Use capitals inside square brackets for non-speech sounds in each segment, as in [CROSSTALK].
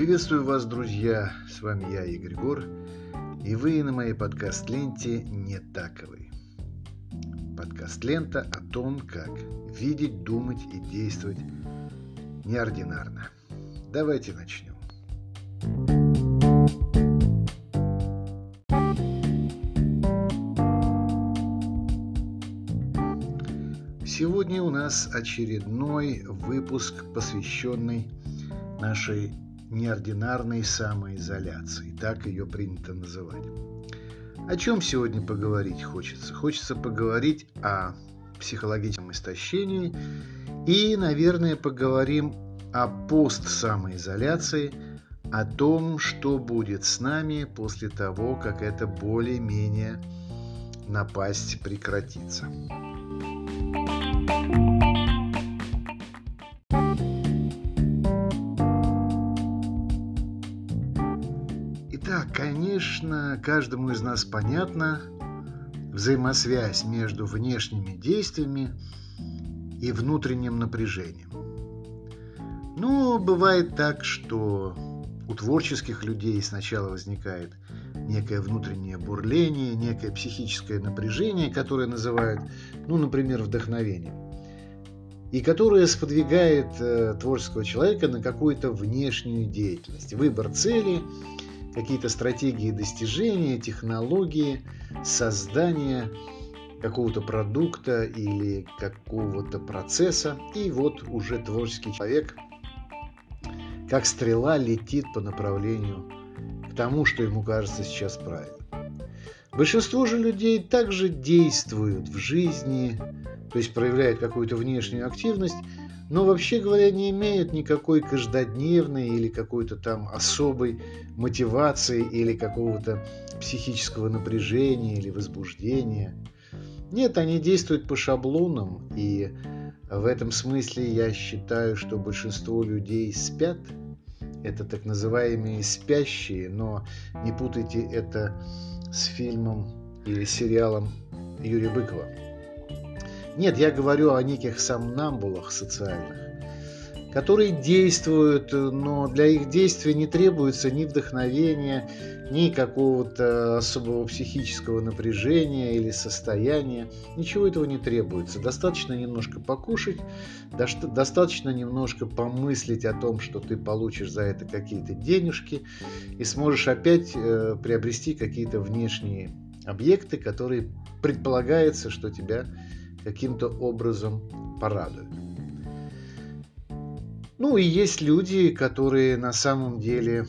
Приветствую вас, друзья! С вами я, Игорь Гор, и вы на моей подкаст-ленте «Не таковый». Подкаст-лента о том, как видеть, думать и действовать неординарно. Давайте начнем. Сегодня у нас очередной выпуск, посвященный нашей неординарной самоизоляции, так ее принято называть. О чем сегодня поговорить хочется? Хочется поговорить о психологическом истощении и, наверное, поговорим о пост-самоизоляции, о том, что будет с нами после того, как это более-менее напасть прекратится. Конечно, каждому из нас понятна взаимосвязь между внешними действиями и внутренним напряжением. Но бывает так, что у творческих людей сначала возникает некое внутреннее бурление, некое психическое напряжение, которое называют, ну, например, вдохновением, и которое сподвигает э, творческого человека на какую-то внешнюю деятельность, выбор цели – какие-то стратегии достижения, технологии, создания какого-то продукта или какого-то процесса. И вот уже творческий человек, как стрела, летит по направлению к тому, что ему кажется сейчас правильно. Большинство же людей также действуют в жизни, то есть проявляют какую-то внешнюю активность, но вообще говоря не имеют никакой каждодневной или какой-то там особой мотивации или какого-то психического напряжения или возбуждения. Нет, они действуют по шаблонам, и в этом смысле я считаю, что большинство людей спят. Это так называемые спящие, но не путайте это с фильмом или сериалом Юрия Быкова. Нет, я говорю о неких сомнамбулах социальных, которые действуют, но для их действия не требуется ни вдохновения, ни какого-то особого психического напряжения или состояния. Ничего этого не требуется. Достаточно немножко покушать, достаточно немножко помыслить о том, что ты получишь за это какие-то денежки и сможешь опять э, приобрести какие-то внешние объекты, которые предполагается, что тебя каким-то образом порадует. Ну и есть люди, которые на самом деле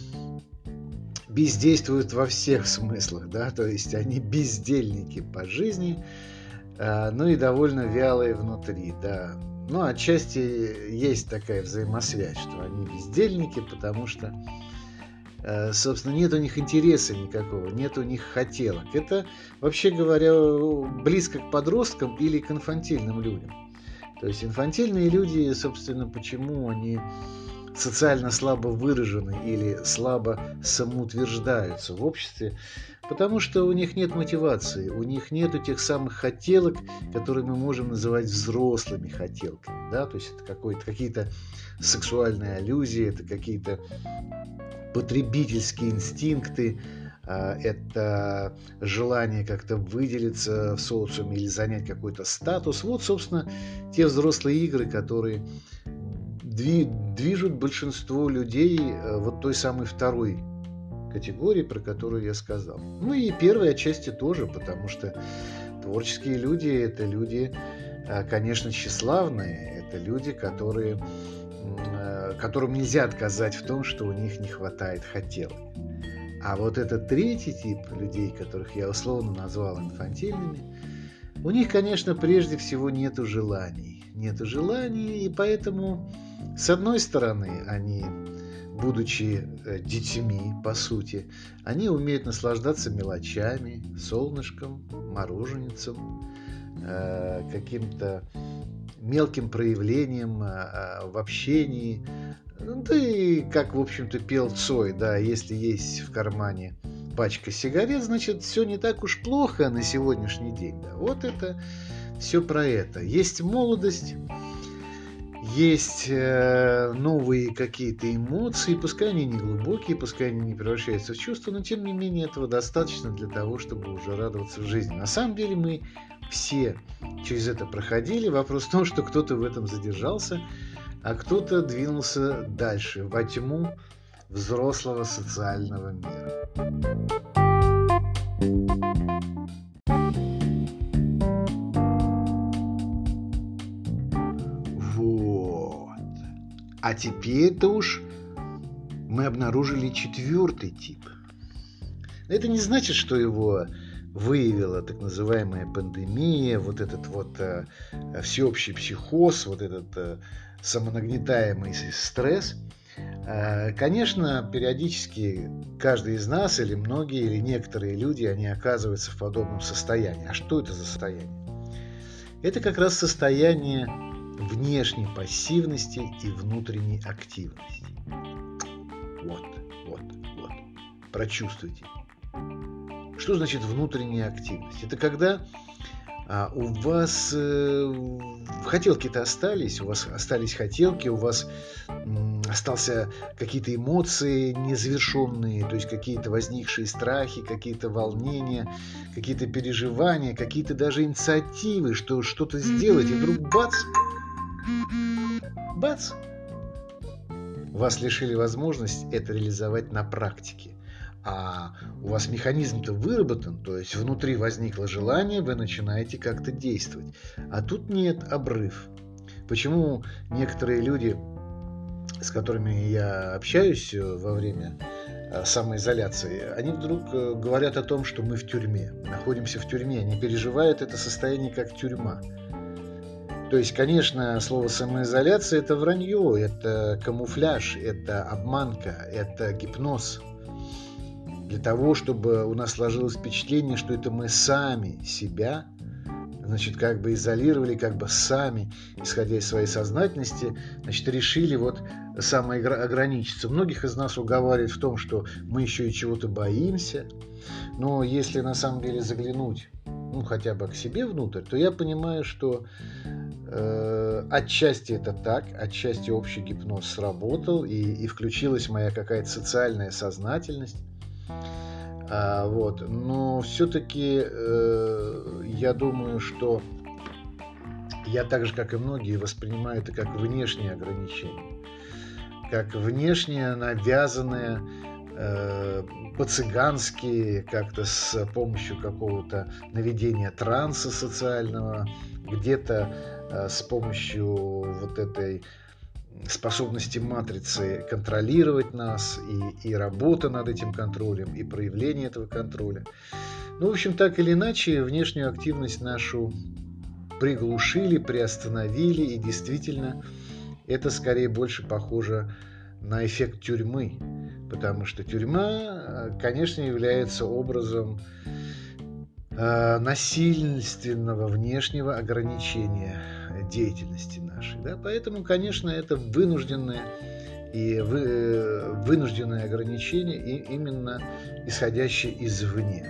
бездействуют во всех смыслах, да, то есть они бездельники по жизни, а, ну и довольно вялые внутри, да. Ну, отчасти есть такая взаимосвязь, что они бездельники, потому что собственно, нет у них интереса никакого, нет у них хотелок. Это, вообще говоря, близко к подросткам или к инфантильным людям. То есть инфантильные люди, собственно, почему они социально слабо выражены или слабо самоутверждаются в обществе, потому что у них нет мотивации, у них нет тех самых хотелок, которые мы можем называть взрослыми хотелками. Да? То есть это какие-то сексуальные аллюзии, это какие-то потребительские инстинкты, а, это желание как-то выделиться в социуме или занять какой-то статус. Вот, собственно, те взрослые игры, которые движут большинство людей э, вот той самой второй категории, про которую я сказал. Ну и первой отчасти тоже, потому что творческие люди – это люди, э, конечно, тщеславные, это люди, которые которым нельзя отказать в том, что у них не хватает хотелок. А вот этот третий тип людей, которых я условно назвал инфантильными, у них, конечно, прежде всего нет желаний. Нет желаний, и поэтому, с одной стороны, они, будучи э, детьми, по сути, они умеют наслаждаться мелочами, солнышком, мороженицем, э, каким-то мелким проявлением а, в общении. Ну, да и, как, в общем-то, пел Цой, да, если есть в кармане пачка сигарет, значит, все не так уж плохо на сегодняшний день. Да. Вот это все про это. Есть молодость, есть э, новые какие-то эмоции, пускай они не глубокие, пускай они не превращаются в чувства, но тем не менее этого достаточно для того, чтобы уже радоваться в жизни. На самом деле мы все через это проходили. Вопрос в том, что кто-то в этом задержался, а кто-то двинулся дальше, во тьму взрослого социального мира. А теперь-то уж мы обнаружили четвертый тип. Это не значит, что его выявила так называемая пандемия, вот этот вот э, всеобщий психоз, вот этот э, самонагнетаемый стресс. Э, конечно, периодически каждый из нас или многие или некоторые люди, они оказываются в подобном состоянии. А что это за состояние? Это как раз состояние внешней пассивности и внутренней активности. Вот, вот, вот. Прочувствуйте. Что значит внутренняя активность? Это когда а, у вас э, хотелки-то остались, у вас остались хотелки, у вас м, остался какие-то эмоции незавершенные, то есть какие-то возникшие страхи, какие-то волнения, какие-то переживания, какие-то даже инициативы, что что-то сделать, и вдруг бац, бац, вас лишили возможности это реализовать на практике. А у вас механизм-то выработан, то есть внутри возникло желание, вы начинаете как-то действовать. А тут нет обрыв. Почему некоторые люди, с которыми я общаюсь э, во время э, самоизоляции, они вдруг э, говорят о том, что мы в тюрьме, находимся в тюрьме, они переживают это состояние как тюрьма. То есть, конечно, слово самоизоляция это вранье, это камуфляж, это обманка, это гипноз. Для того, чтобы у нас сложилось впечатление, что это мы сами себя, значит, как бы изолировали, как бы сами, исходя из своей сознательности, значит, решили вот самоограничиться. Многих из нас уговаривает в том, что мы еще и чего-то боимся. Но если на самом деле заглянуть ну, хотя бы к себе внутрь, то я понимаю, что отчасти это так, отчасти общий гипноз сработал, и, и включилась моя какая-то социальная сознательность. А, вот. Но все-таки э, я думаю, что я так же, как и многие, воспринимаю это как внешнее ограничение. Как внешнее навязанное э, по-цыгански, как-то с помощью какого-то наведения транса социального, где-то Э, с помощью вот этой способности матрицы контролировать нас и, и работа над этим контролем, и проявление этого контроля. Ну, в общем, так или иначе, внешнюю активность нашу приглушили, приостановили, и действительно это скорее больше похоже на эффект тюрьмы, потому что тюрьма, конечно, является образом э, насильственного внешнего ограничения деятельности нашей. Да? Поэтому, конечно, это вынужденное и вы, вынужденное ограничение и именно исходящее извне.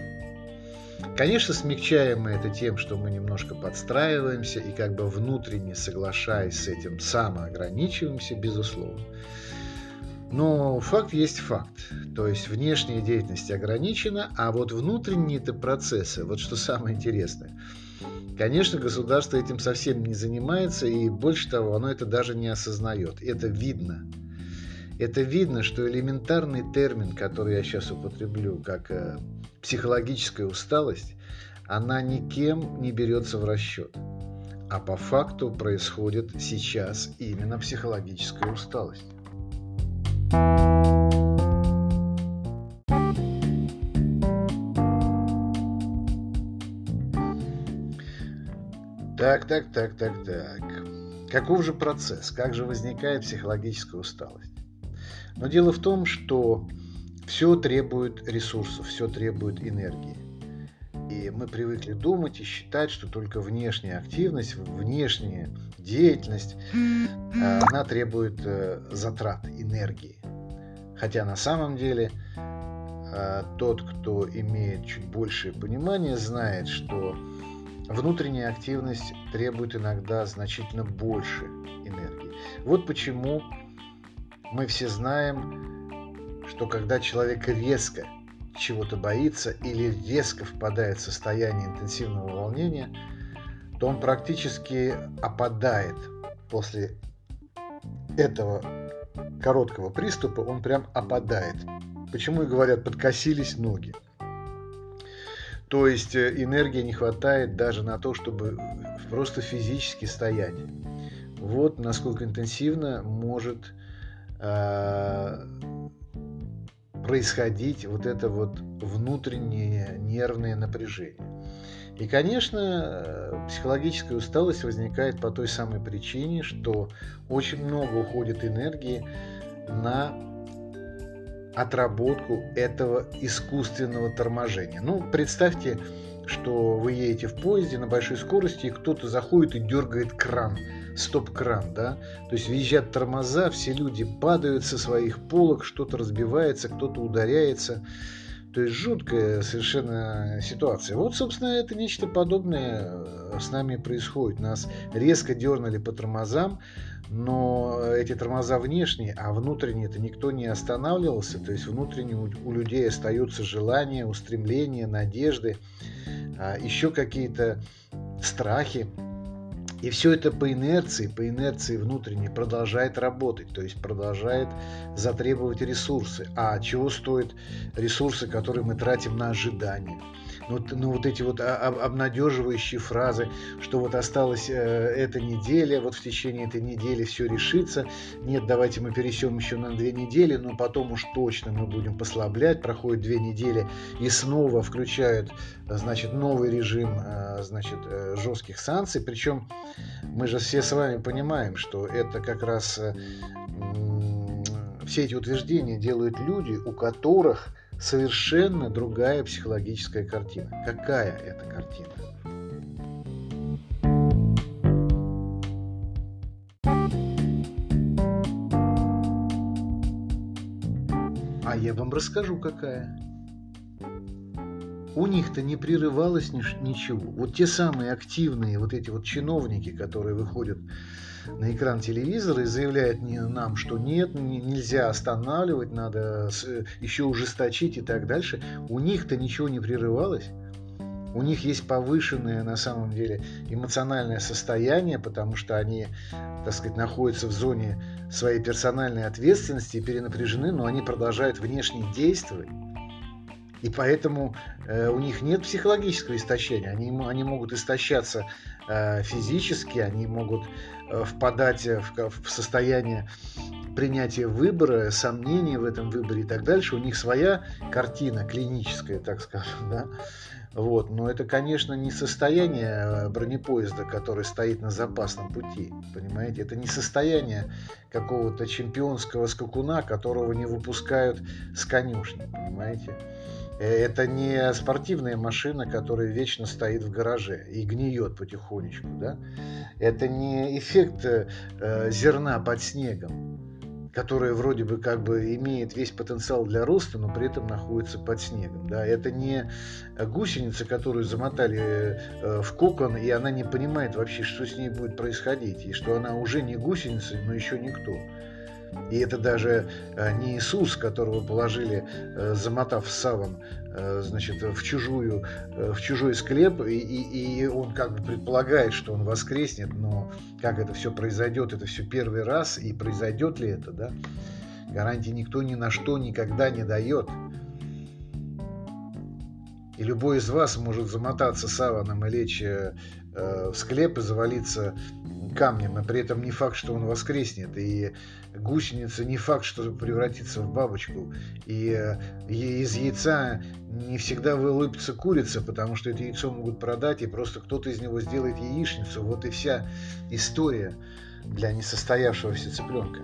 Конечно, смягчаем мы это тем, что мы немножко подстраиваемся и как бы внутренне соглашаясь с этим самоограничиваемся, безусловно. Но факт есть факт. То есть внешняя деятельность ограничена, а вот внутренние-то процессы, вот что самое интересное – Конечно, государство этим совсем не занимается, и больше того, оно это даже не осознает. Это видно. Это видно, что элементарный термин, который я сейчас употреблю, как э, психологическая усталость, она никем не берется в расчет. А по факту происходит сейчас именно психологическая усталость. Так, так, так, так, так. Каков же процесс? Как же возникает психологическая усталость? Но дело в том, что все требует ресурсов, все требует энергии. И мы привыкли думать и считать, что только внешняя активность, внешняя деятельность, э, она требует э, затрат энергии. Хотя на самом деле э, тот, кто имеет чуть большее понимание, знает, что Внутренняя активность требует иногда значительно больше энергии. Вот почему мы все знаем, что когда человек резко чего-то боится или резко впадает в состояние интенсивного волнения, то он практически опадает после этого короткого приступа, он прям опадает. Почему и говорят, подкосились ноги. То есть э, энергии не хватает даже на то, чтобы просто физически стоять. Вот насколько интенсивно может э, происходить вот это вот внутреннее нервное напряжение. И, конечно, психологическая усталость возникает по той самой причине, что очень много уходит энергии на отработку этого искусственного торможения. Ну, представьте, что вы едете в поезде на большой скорости, и кто-то заходит и дергает кран, стоп-кран, да, то есть визжат тормоза, все люди падают со своих полок, что-то разбивается, кто-то ударяется, то есть жуткая совершенно ситуация. Вот, собственно, это нечто подобное э, с нами происходит. Нас резко дернули по тормозам, но эти тормоза внешние, а внутренние это никто не останавливался. То есть внутренне у людей остаются желания, устремления, надежды, а, еще какие-то страхи. И все это по инерции, по инерции внутренней продолжает работать, то есть продолжает затребовать ресурсы. А чего стоят ресурсы, которые мы тратим на ожидание? Ну, ну вот эти вот обнадеживающие фразы, что вот осталась э, эта неделя, вот в течение этой недели все решится, нет, давайте мы пересем еще на две недели, но потом уж точно мы будем послаблять, проходит две недели и снова включают, значит, новый режим, э, значит, э, жестких санкций, причем мы же все с вами понимаем, что это как раз все эти утверждения делают люди, у которых совершенно другая психологическая картина. Какая это картина? А я вам расскажу, какая. У них-то не прерывалось ничего. Вот те самые активные вот эти вот чиновники, которые выходят на экран телевизора и заявляет нам, что нет, нельзя останавливать, надо еще ужесточить и так дальше, у них-то ничего не прерывалось. У них есть повышенное на самом деле эмоциональное состояние, потому что они, так сказать, находятся в зоне своей персональной ответственности и перенапряжены, но они продолжают внешне действовать. И поэтому э, у них нет психологического истощения. Они, они могут истощаться э, физически, они могут э, впадать в, в состояние принятия выбора, сомнений в этом выборе и так дальше. У них своя картина клиническая, так скажем, да. Вот. Но это, конечно, не состояние э, бронепоезда, который стоит на запасном пути. Понимаете? Это не состояние какого-то чемпионского скакуна, которого не выпускают с конюшни. Понимаете? Э, это не спортивная машина, которая вечно стоит в гараже и гниет потихонечку. Да? Это не эффект э, зерна под снегом, которое вроде бы как бы имеет весь потенциал для роста, но при этом находится под снегом. Да? Это не гусеница, которую замотали э, в кокон, и она не понимает вообще, что с ней будет происходить, и что она уже не гусеница, но еще никто. И это даже э, не Иисус, которого положили, э, замотав саван, э, значит, в, чужую, в чужой склеп, и, и, и он как бы предполагает, что он воскреснет, но как это все произойдет, это все первый раз, и произойдет ли это, да? Гарантии никто ни на что никогда не дает. И любой из вас может замотаться саваном и лечь в склеп и завалиться камнем, но при этом не факт, что он воскреснет. И гусеница не факт, что превратится в бабочку. И э, из яйца не всегда вылупится курица, потому что это яйцо могут продать, и просто кто-то из него сделает яичницу. Вот и вся история для несостоявшегося цыпленка.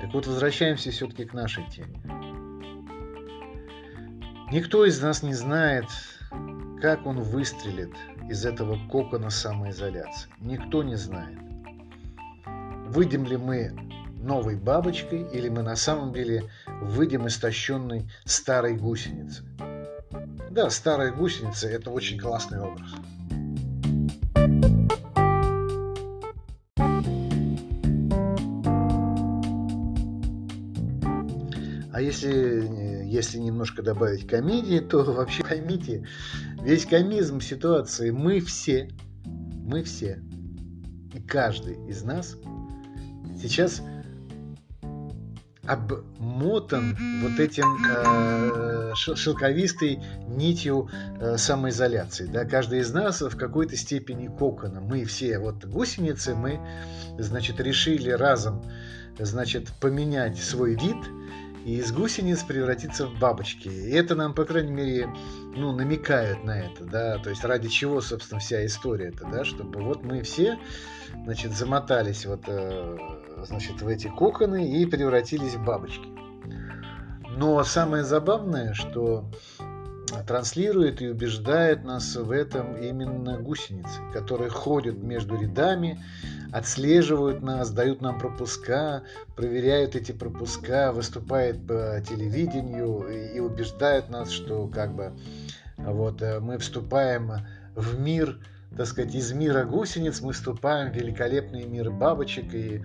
Так вот, возвращаемся все-таки к нашей теме. Никто из нас не знает, как он выстрелит из этого кокона самоизоляции. Никто не знает. Выйдем ли мы новой бабочкой или мы на самом деле выйдем истощенной старой гусеницей. Да, старая гусеница – это очень классный образ. Если, немножко добавить комедии, то вообще поймите, весь комизм ситуации мы все, мы все, и каждый из нас сейчас обмотан вот этим э, шелковистой нитью э, самоизоляции. Да? Каждый из нас в какой-то степени кокона. Мы все вот гусеницы, мы, значит, решили разом, значит, поменять свой вид и из гусениц превратиться в бабочки. И это нам, по крайней мере, ну, намекают на это, да, то есть ради чего, собственно, вся история это, да, чтобы вот мы все, значит, замотались вот э, значит, в эти коконы и превратились в бабочки. Но самое забавное, что транслирует и убеждает нас в этом именно гусеницы, которые ходят между рядами, отслеживают нас, дают нам пропуска, проверяют эти пропуска, выступают по телевидению и убеждают нас, что как бы вот э, мы вступаем в мир так сказать, из мира гусениц мы вступаем в великолепный мир бабочек, и,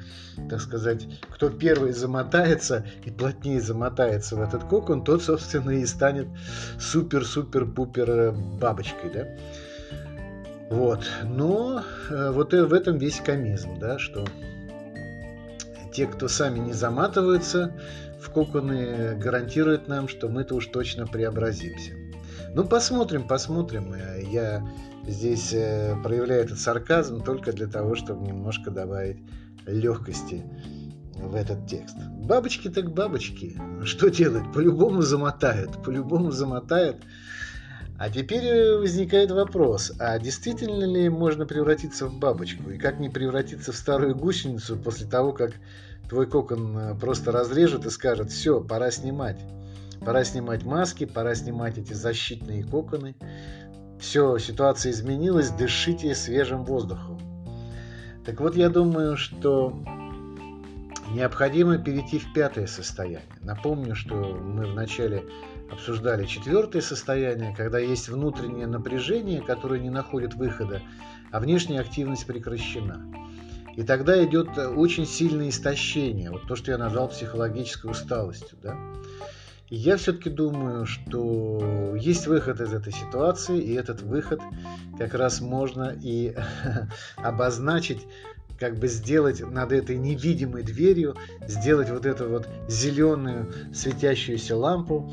так сказать, кто первый замотается и плотнее замотается в этот кокон, тот, собственно, и станет супер-супер-пупер бабочкой, да. Вот, но э, вот в этом весь комизм, да, что те, кто сами не заматываются в коконы, гарантируют нам, что мы-то уж точно преобразимся. Ну, посмотрим, посмотрим. Я здесь э, проявляю этот сарказм только для того, чтобы немножко добавить легкости в этот текст. Бабочки так бабочки. Что делать? По-любому замотают. По-любому замотают. А теперь э, возникает вопрос, а действительно ли можно превратиться в бабочку? И как не превратиться в старую гусеницу после того, как твой кокон э, просто разрежет и скажет, все, пора снимать. Пора снимать маски, пора снимать эти защитные коконы. Все, ситуация изменилась, дышите свежим воздухом. Так вот, я думаю, что необходимо перейти в пятое состояние. Напомню, что мы вначале обсуждали четвертое состояние, когда есть внутреннее напряжение, которое не находит выхода, а внешняя активность прекращена. И тогда идет очень сильное истощение, вот то, что я назвал психологической усталостью. Да? я все-таки думаю, что есть выход из этой ситуации, и этот выход как раз можно и [LAUGHS] обозначить, как бы сделать над этой невидимой дверью, сделать вот эту вот зеленую светящуюся лампу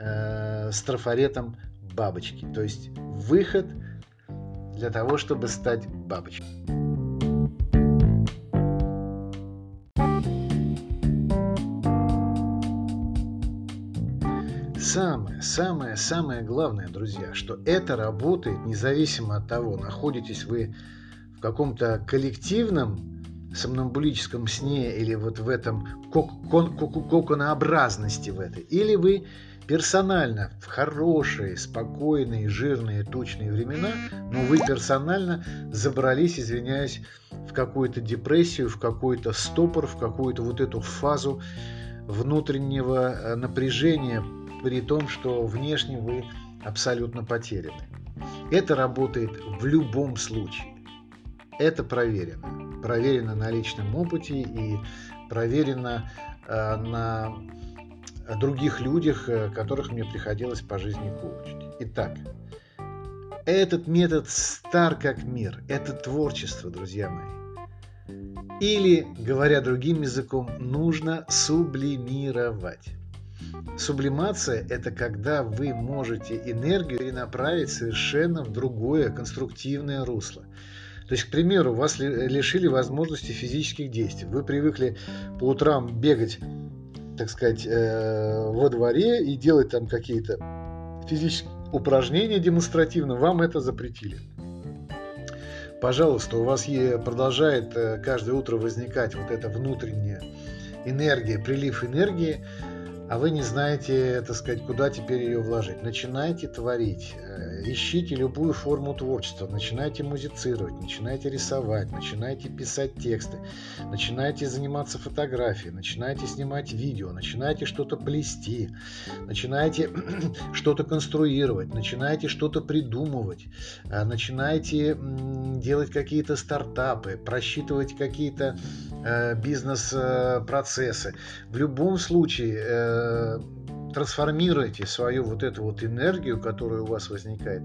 э, с трафаретом бабочки. То есть выход для того, чтобы стать бабочкой. самое, самое, самое главное, друзья, что это работает независимо от того, находитесь вы в каком-то коллективном сомнамбулическом сне или вот в этом коконообразности в этой, или вы персонально в хорошие, спокойные, жирные, тучные времена, но вы персонально забрались, извиняюсь, в какую-то депрессию, в какой-то стопор, в какую-то вот эту фазу внутреннего э, напряжения, при том, что внешне вы абсолютно потеряны. Это работает в любом случае. Это проверено. Проверено на личном опыте и проверено э, на других людях, э, которых мне приходилось по жизни коучить. Итак, этот метод стар как мир. Это творчество, друзья мои. Или, говоря другим языком, нужно сублимировать. Сублимация – это когда вы можете энергию перенаправить совершенно в другое конструктивное русло. То есть, к примеру, вас лишили возможности физических действий. Вы привыкли по утрам бегать, так сказать, э, во дворе и делать там какие-то физические упражнения демонстративно. Вам это запретили. Пожалуйста, у вас продолжает э, каждое утро возникать вот эта внутренняя энергия, прилив энергии – а вы не знаете, так сказать, куда теперь ее вложить. Начинайте творить, э, ищите любую форму творчества, начинайте музицировать, начинайте рисовать, начинайте писать тексты, начинайте заниматься фотографией, начинайте снимать видео, начинайте что-то плести, начинайте [CLEARS THROAT] что-то конструировать, начинайте что-то придумывать, э, начинайте делать какие-то стартапы, просчитывать какие-то э, бизнес-процессы. В любом случае трансформируйте свою вот эту вот энергию, которая у вас возникает,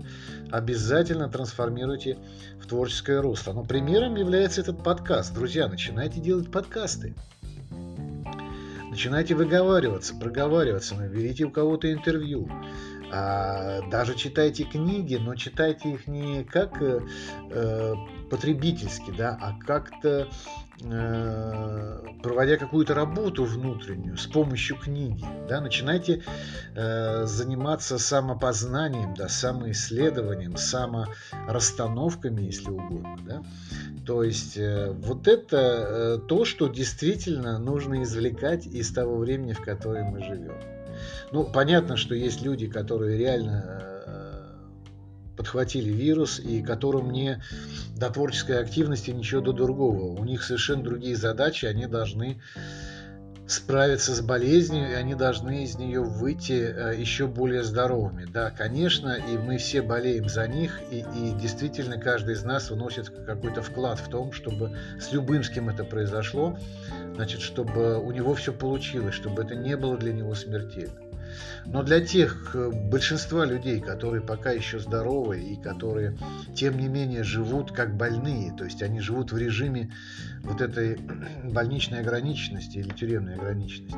обязательно трансформируйте в творческое русло. Но примером является этот подкаст. Друзья, начинайте делать подкасты. Начинайте выговариваться, проговариваться, наберите у кого-то интервью. А, даже читайте книги, но читайте их не как э, э потребительски, да, а как-то Э, проводя какую-то работу внутреннюю с помощью книги, да, начинайте э, заниматься самопознанием, да, самоисследованием, саморасстановками, если угодно, да. То есть э, вот это э, то, что действительно нужно извлекать из того времени, в котором мы живем. Ну, понятно, что есть люди, которые реально э, подхватили вирус и которым не до творческой активности ничего до другого. У них совершенно другие задачи, они должны справиться с болезнью, и они должны из нее выйти э, еще более здоровыми. Да, конечно, и мы все болеем за них, и, и действительно каждый из нас вносит какой-то вклад в том, чтобы с любым, с кем это произошло, значит, чтобы у него все получилось, чтобы это не было для него смертельно. Но для тех э, большинства людей, которые пока еще здоровы и которые, тем не менее, живут как больные, то есть они живут в режиме вот этой [CLEARS THROAT] больничной ограниченности или тюремной ограниченности,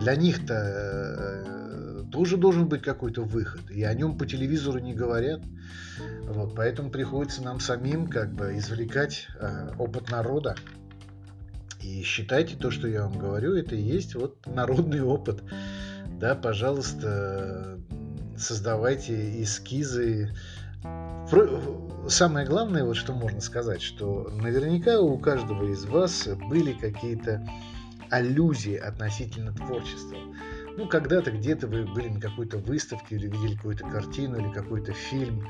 для них-то э, тоже должен быть какой-то выход, и о нем по телевизору не говорят. Вот, поэтому приходится нам самим как бы извлекать э, опыт народа. И считайте то, что я вам говорю, это и есть вот народный опыт да, пожалуйста, создавайте эскизы. Самое главное, вот что можно сказать, что наверняка у каждого из вас были какие-то аллюзии относительно творчества. Ну, когда-то где-то вы были на какой-то выставке или видели какую-то картину или какой-то фильм,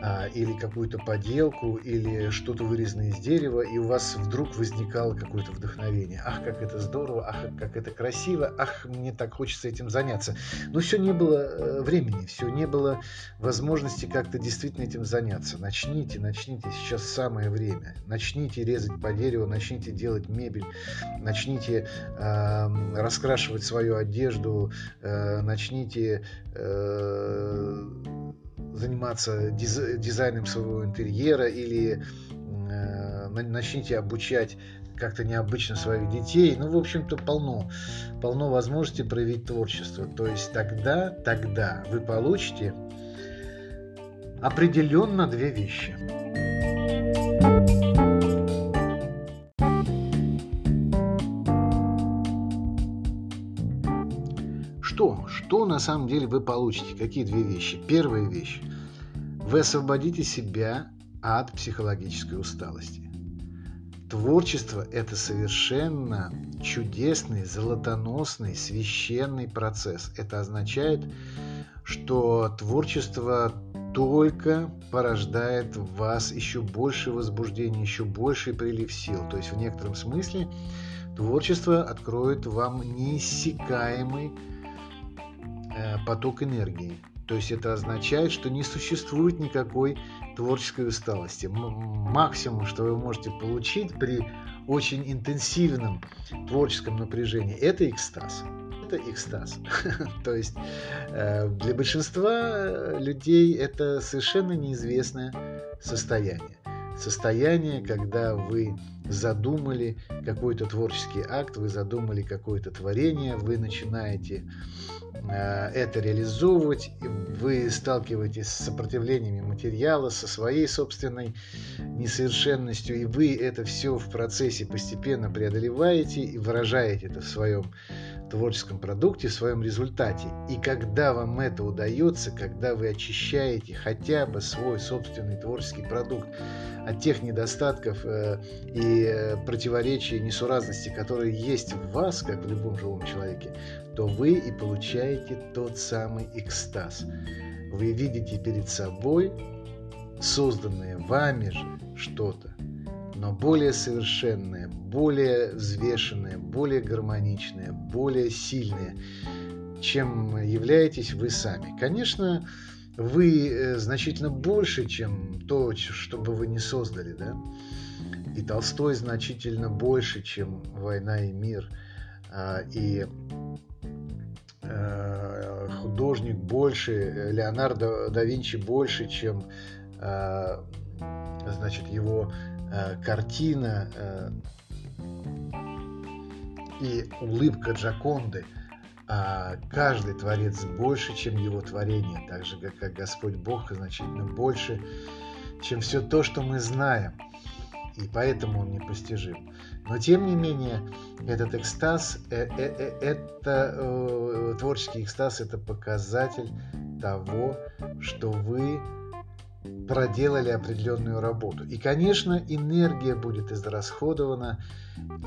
а, или какую-то поделку, или что-то вырезанное из дерева, и у вас вдруг возникало какое-то вдохновение. Ах, как это здорово, ах, как это красиво, ах, мне так хочется этим заняться. Но все не было э, времени, все не было возможности как-то действительно этим заняться. Начните, начните, сейчас самое время. Начните резать по дереву, начните делать мебель, начните э, раскрашивать свою одежду, э, начните э, заниматься диз, дизайном своего интерьера или э, начните обучать как-то необычно своих детей. Ну, в общем-то, полно, полно возможностей проявить творчество. То есть тогда, тогда вы получите определенно две вещи. Что? На самом деле вы получите? Какие две вещи? Первая вещь. Вы освободите себя от психологической усталости. Творчество – это совершенно чудесный, золотоносный, священный процесс. Это означает, что творчество только порождает в вас еще больше возбуждения, еще больший прилив сил. То есть в некотором смысле творчество откроет вам неиссякаемый поток энергии. То есть это означает, что не существует никакой творческой усталости. Максимум, что вы можете получить при очень интенсивном творческом напряжении, это экстаз. Это экстаз. [LAUGHS] То есть э, для большинства людей это совершенно неизвестное состояние. Состояние, когда вы задумали какой-то творческий акт, вы задумали какое-то творение, вы начинаете Э, это реализовывать, вы сталкиваетесь с сопротивлениями материала, со своей собственной несовершенностью, и вы это все в процессе постепенно преодолеваете и выражаете это в своем творческом продукте, в своем результате. И когда вам это удается, когда вы очищаете хотя бы свой собственный творческий продукт от тех недостатков э, и э, противоречий, несуразностей, которые есть в вас, как в любом живом человеке, то вы и получаете тот самый экстаз. Вы видите перед собой созданное вами же что-то, но более совершенное, более взвешенное, более гармоничное, более сильное, чем являетесь вы сами. Конечно, вы э, значительно больше, чем то, что бы вы не создали, да? И Толстой значительно больше, чем «Война и мир», а, и э, художник больше, Леонардо да Винчи больше, чем э, значит, его картина э, и улыбка Джаконды, а каждый творец больше, чем его творение, так же, как, Господь Бог значительно больше, чем все то, что мы знаем, и поэтому он непостижим. Но тем не менее, этот экстаз, э, э, э, это э, творческий экстаз, это показатель того, что вы проделали определенную работу. И, конечно, энергия будет израсходована,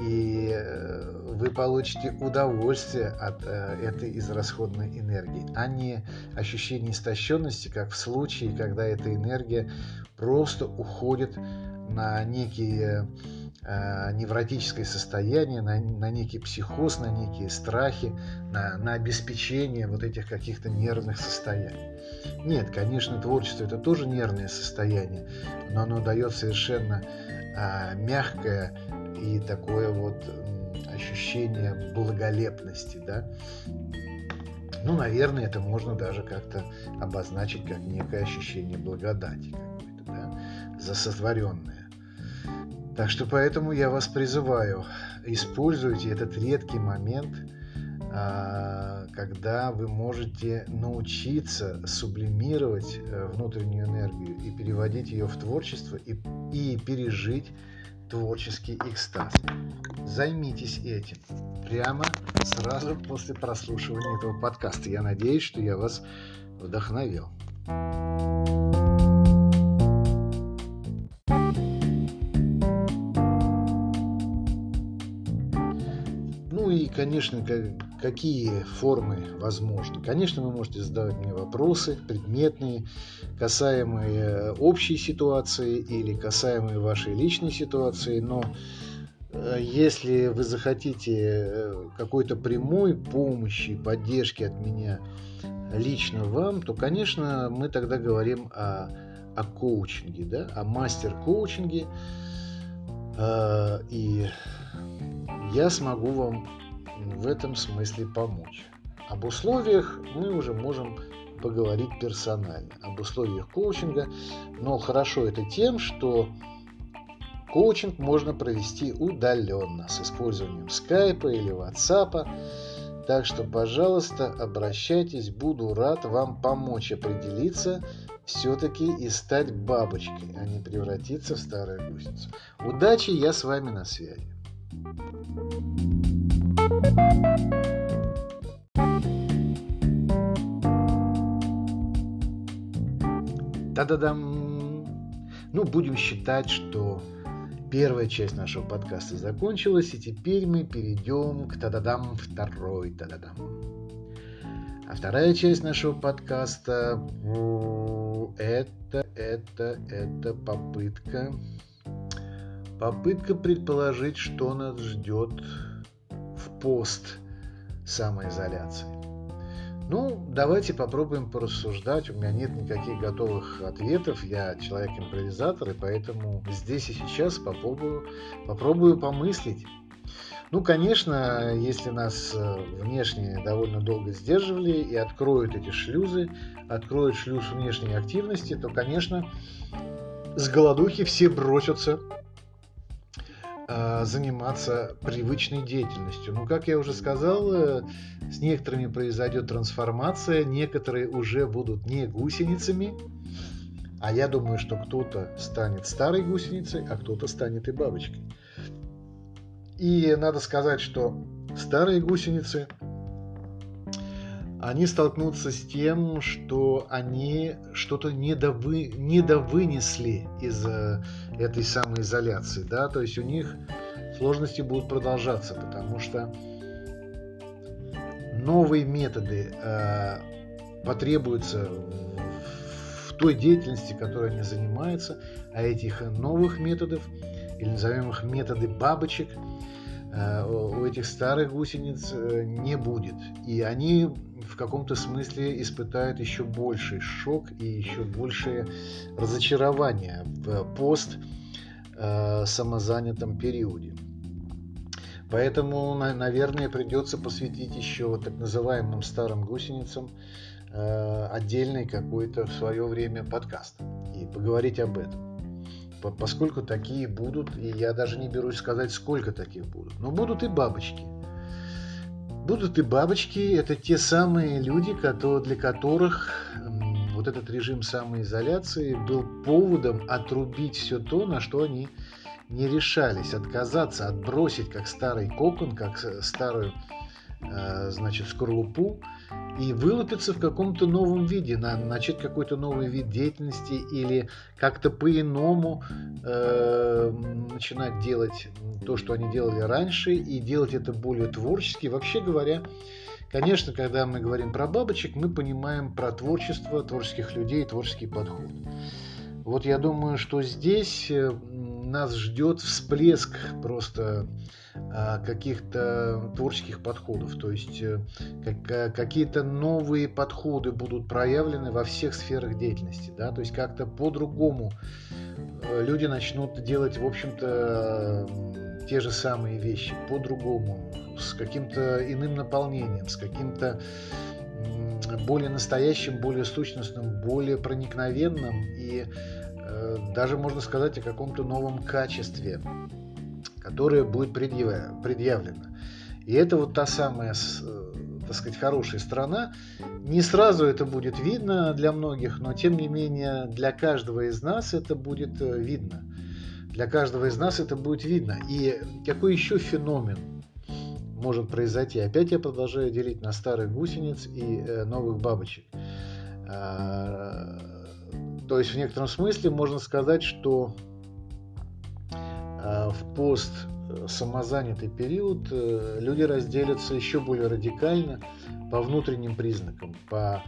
и э, вы получите удовольствие от э, этой израсходной энергии, а не ощущение истощенности, как в случае, когда эта энергия просто уходит на некие невротическое состояние, на, на некий психоз, на некие страхи, на, на обеспечение вот этих каких-то нервных состояний. Нет, конечно, творчество это тоже нервное состояние, но оно дает совершенно а, мягкое и такое вот ощущение благолепности, да. Ну, наверное, это можно даже как-то обозначить как некое ощущение благодати какой-то, да, за сотворенное. Так что поэтому я вас призываю, используйте этот редкий момент – а, когда вы можете научиться сублимировать э, внутреннюю энергию и переводить ее в творчество и, и пережить творческий экстаз. Займитесь этим прямо сразу после прослушивания этого подкаста. Я надеюсь, что я вас вдохновил. Ну и, конечно, какие формы возможны. Конечно, вы можете задавать мне вопросы предметные, касаемые общей ситуации или касаемые вашей личной ситуации, но э, если вы захотите э, какой-то прямой помощи, поддержки от меня лично вам, то, конечно, мы тогда говорим о, о коучинге, да, о мастер-коучинге. Э, и я смогу вам в этом смысле помочь. Об условиях мы уже можем поговорить персонально, об условиях коучинга, но хорошо это тем, что коучинг можно провести удаленно с использованием скайпа или ватсапа. Так что, пожалуйста, обращайтесь, буду рад вам помочь определиться все-таки и стать бабочкой, а не превратиться в старую гусеницу. Удачи, я с вами на связи. Та-да-дам! Ну, будем считать, что первая часть нашего подкаста закончилась, и теперь мы перейдем к та-да-дам второй та-да-дам. А вторая часть нашего подкаста это, это, это попытка попытка предположить, что нас ждет пост самоизоляции. Ну, давайте попробуем порассуждать. У меня нет никаких готовых ответов. Я человек-импровизатор, и поэтому здесь и сейчас попробую, попробую помыслить. Ну, конечно, если нас э, внешне довольно долго сдерживали и откроют эти шлюзы, откроют шлюз внешней активности, то, конечно, с голодухи все бросятся заниматься привычной деятельностью. Но, как я уже сказал, э, с некоторыми произойдет трансформация, некоторые уже будут не гусеницами, а я думаю, что кто-то станет старой гусеницей, а кто-то станет и бабочкой. И надо сказать, что старые гусеницы, они столкнутся с тем, что они что-то недовы, недовынесли из э, этой самоизоляции, да, то есть у них сложности будут продолжаться, потому что новые методы э, потребуются в, той деятельности, которой они занимаются, а этих новых методов, или назовем их методы бабочек, э, у этих старых гусениц э, не будет. И они в каком-то смысле испытают еще больший шок и еще большее разочарование в пост э, самозанятом периоде. Поэтому, наверное, придется посвятить еще так называемым старым гусеницам э, отдельный какой-то в свое время подкаст и поговорить об этом. Поскольку такие будут, и я даже не берусь сказать, сколько таких будут, но будут и бабочки. Будут и бабочки, это те самые люди, для которых вот этот режим самоизоляции был поводом отрубить все то, на что они не решались. Отказаться, отбросить как старый кокон, как старую э, значит, скорлупу и вылупиться в каком-то новом виде, начать какой-то новый вид деятельности или как-то по-иному э, начинать делать то, что они делали раньше, и делать это более творчески. Вообще говоря, конечно, когда мы говорим про бабочек, мы понимаем про творчество, творческих людей, творческий подход. Вот я думаю, что здесь э, нас ждет всплеск просто а, каких-то творческих подходов. То есть э, какие-то новые подходы будут проявлены во всех сферах деятельности. Да? То есть как-то по-другому э, люди начнут делать, в общем-то, те же самые вещи, по-другому, с каким-то иным наполнением, с каким-то более настоящим, более сущностным, более проникновенным и э, даже можно сказать о каком-то новом качестве, которое будет предъявлено. И это вот та самая, э, так сказать, хорошая сторона. Не сразу это будет видно для многих, но тем не менее для каждого из нас это будет э, видно. Для каждого из нас это будет видно. И какой еще феномен может произойти. Опять я продолжаю делить на старых гусениц и э, новых бабочек. А, то есть в некотором смысле можно сказать, что а, в пост э, самозанятый период э, люди разделятся еще более радикально по внутренним признакам, по,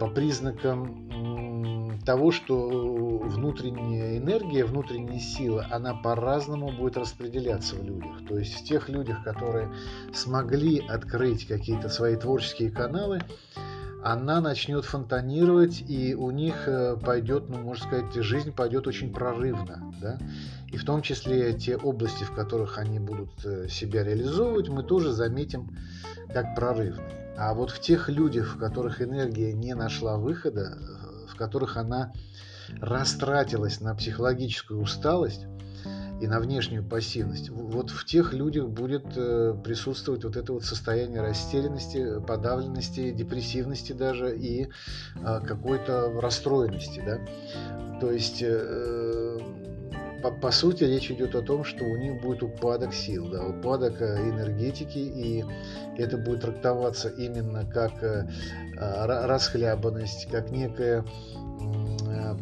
по признакам того, что внутренняя энергия, внутренняя сила, она по-разному будет распределяться в людях. То есть в тех людях, которые смогли открыть какие-то свои творческие каналы, она начнет фонтанировать, и у них э, пойдет, ну, можно сказать, жизнь пойдет очень прорывно. Да? И в том числе те области, в которых они будут э, себя реализовывать, мы тоже заметим как прорывные. А вот в тех людях, в которых энергия не нашла выхода, в которых она растратилась на психологическую усталость и на внешнюю пассивность, вот в тех людях будет э, присутствовать вот это вот состояние растерянности, подавленности, депрессивности даже и а, какой-то расстроенности, да. То есть э, по, по сути речь идет о том, что у них будет упадок сил, да, упадок э, энергетики, и это будет трактоваться именно как расхлябанность, как некая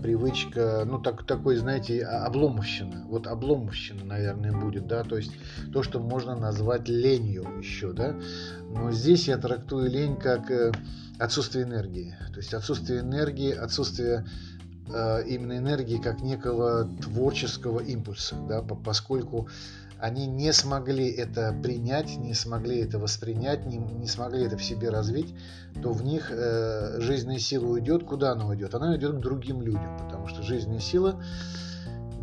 привычка, ну так, такой, знаете, обломовщина. Вот обломовщина, наверное, будет, да, то есть то, что можно назвать ленью еще, да. Но здесь я трактую лень как э, отсутствие энергии. То есть отсутствие энергии, отсутствие э, именно энергии как некого творческого импульса, да, поскольку они не смогли это принять, не смогли это воспринять, не, не смогли это в себе развить, то в них э, жизненная сила уйдет. Куда она уйдет? Она уйдет к другим людям, потому что жизненная сила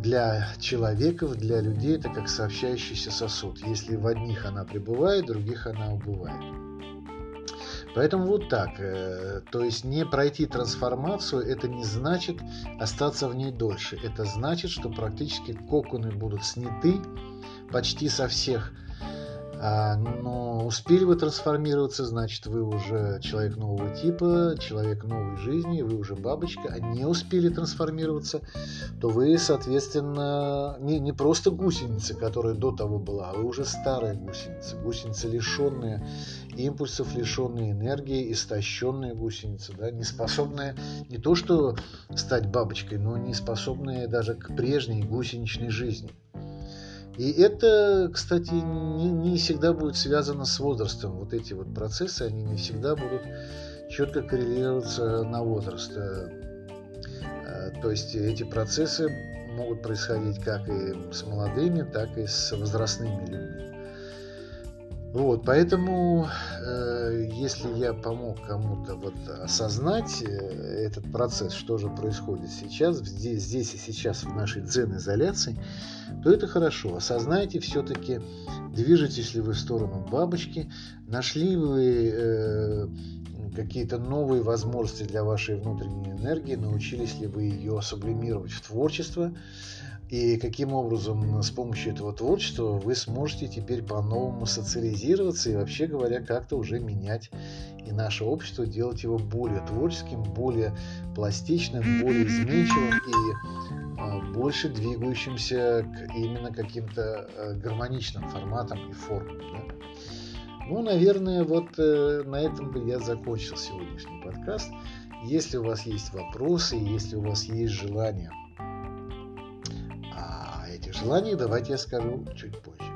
для человеков, для людей это как сообщающийся сосуд. Если в одних она пребывает, в других она убывает. Поэтому вот так. Э, то есть не пройти трансформацию, это не значит остаться в ней дольше. Это значит, что практически коконы будут сняты, почти со всех. А, но успели вы трансформироваться, значит, вы уже человек нового типа, человек новой жизни, вы уже бабочка, а не успели трансформироваться, то вы, соответственно, не, не просто гусеница, которая до того была, а вы уже старая гусеница, гусеница, лишенная импульсов, лишенная энергии, истощенная гусеница, да, не способная не то что стать бабочкой, но не способная даже к прежней гусеничной жизни. И это, кстати, не, не всегда будет связано с возрастом. Вот эти вот процессы, они не всегда будут четко коррелироваться на возраст. Э, э, то есть эти процессы могут происходить как и с молодыми, так и с возрастными людьми. Вот, поэтому, э, если я помог кому-то вот осознать э, этот процесс, что же происходит сейчас, здесь, здесь и сейчас в нашей дзен-изоляции, то это хорошо. Осознайте все-таки, движетесь ли вы в сторону бабочки, нашли вы э, какие-то новые возможности для вашей внутренней энергии, научились ли вы ее сублимировать в творчество, и каким образом с помощью этого творчества вы сможете теперь по-новому социализироваться и вообще говоря как-то уже менять и наше общество, делать его более творческим, более пластичным, более изменчивым и а, больше двигающимся к именно каким-то а, гармоничным форматам и формам. Да? Ну, наверное, вот э, на этом бы я закончил сегодняшний подкаст. Если у вас есть вопросы, если у вас есть желание эти желания давайте я скажу чуть позже.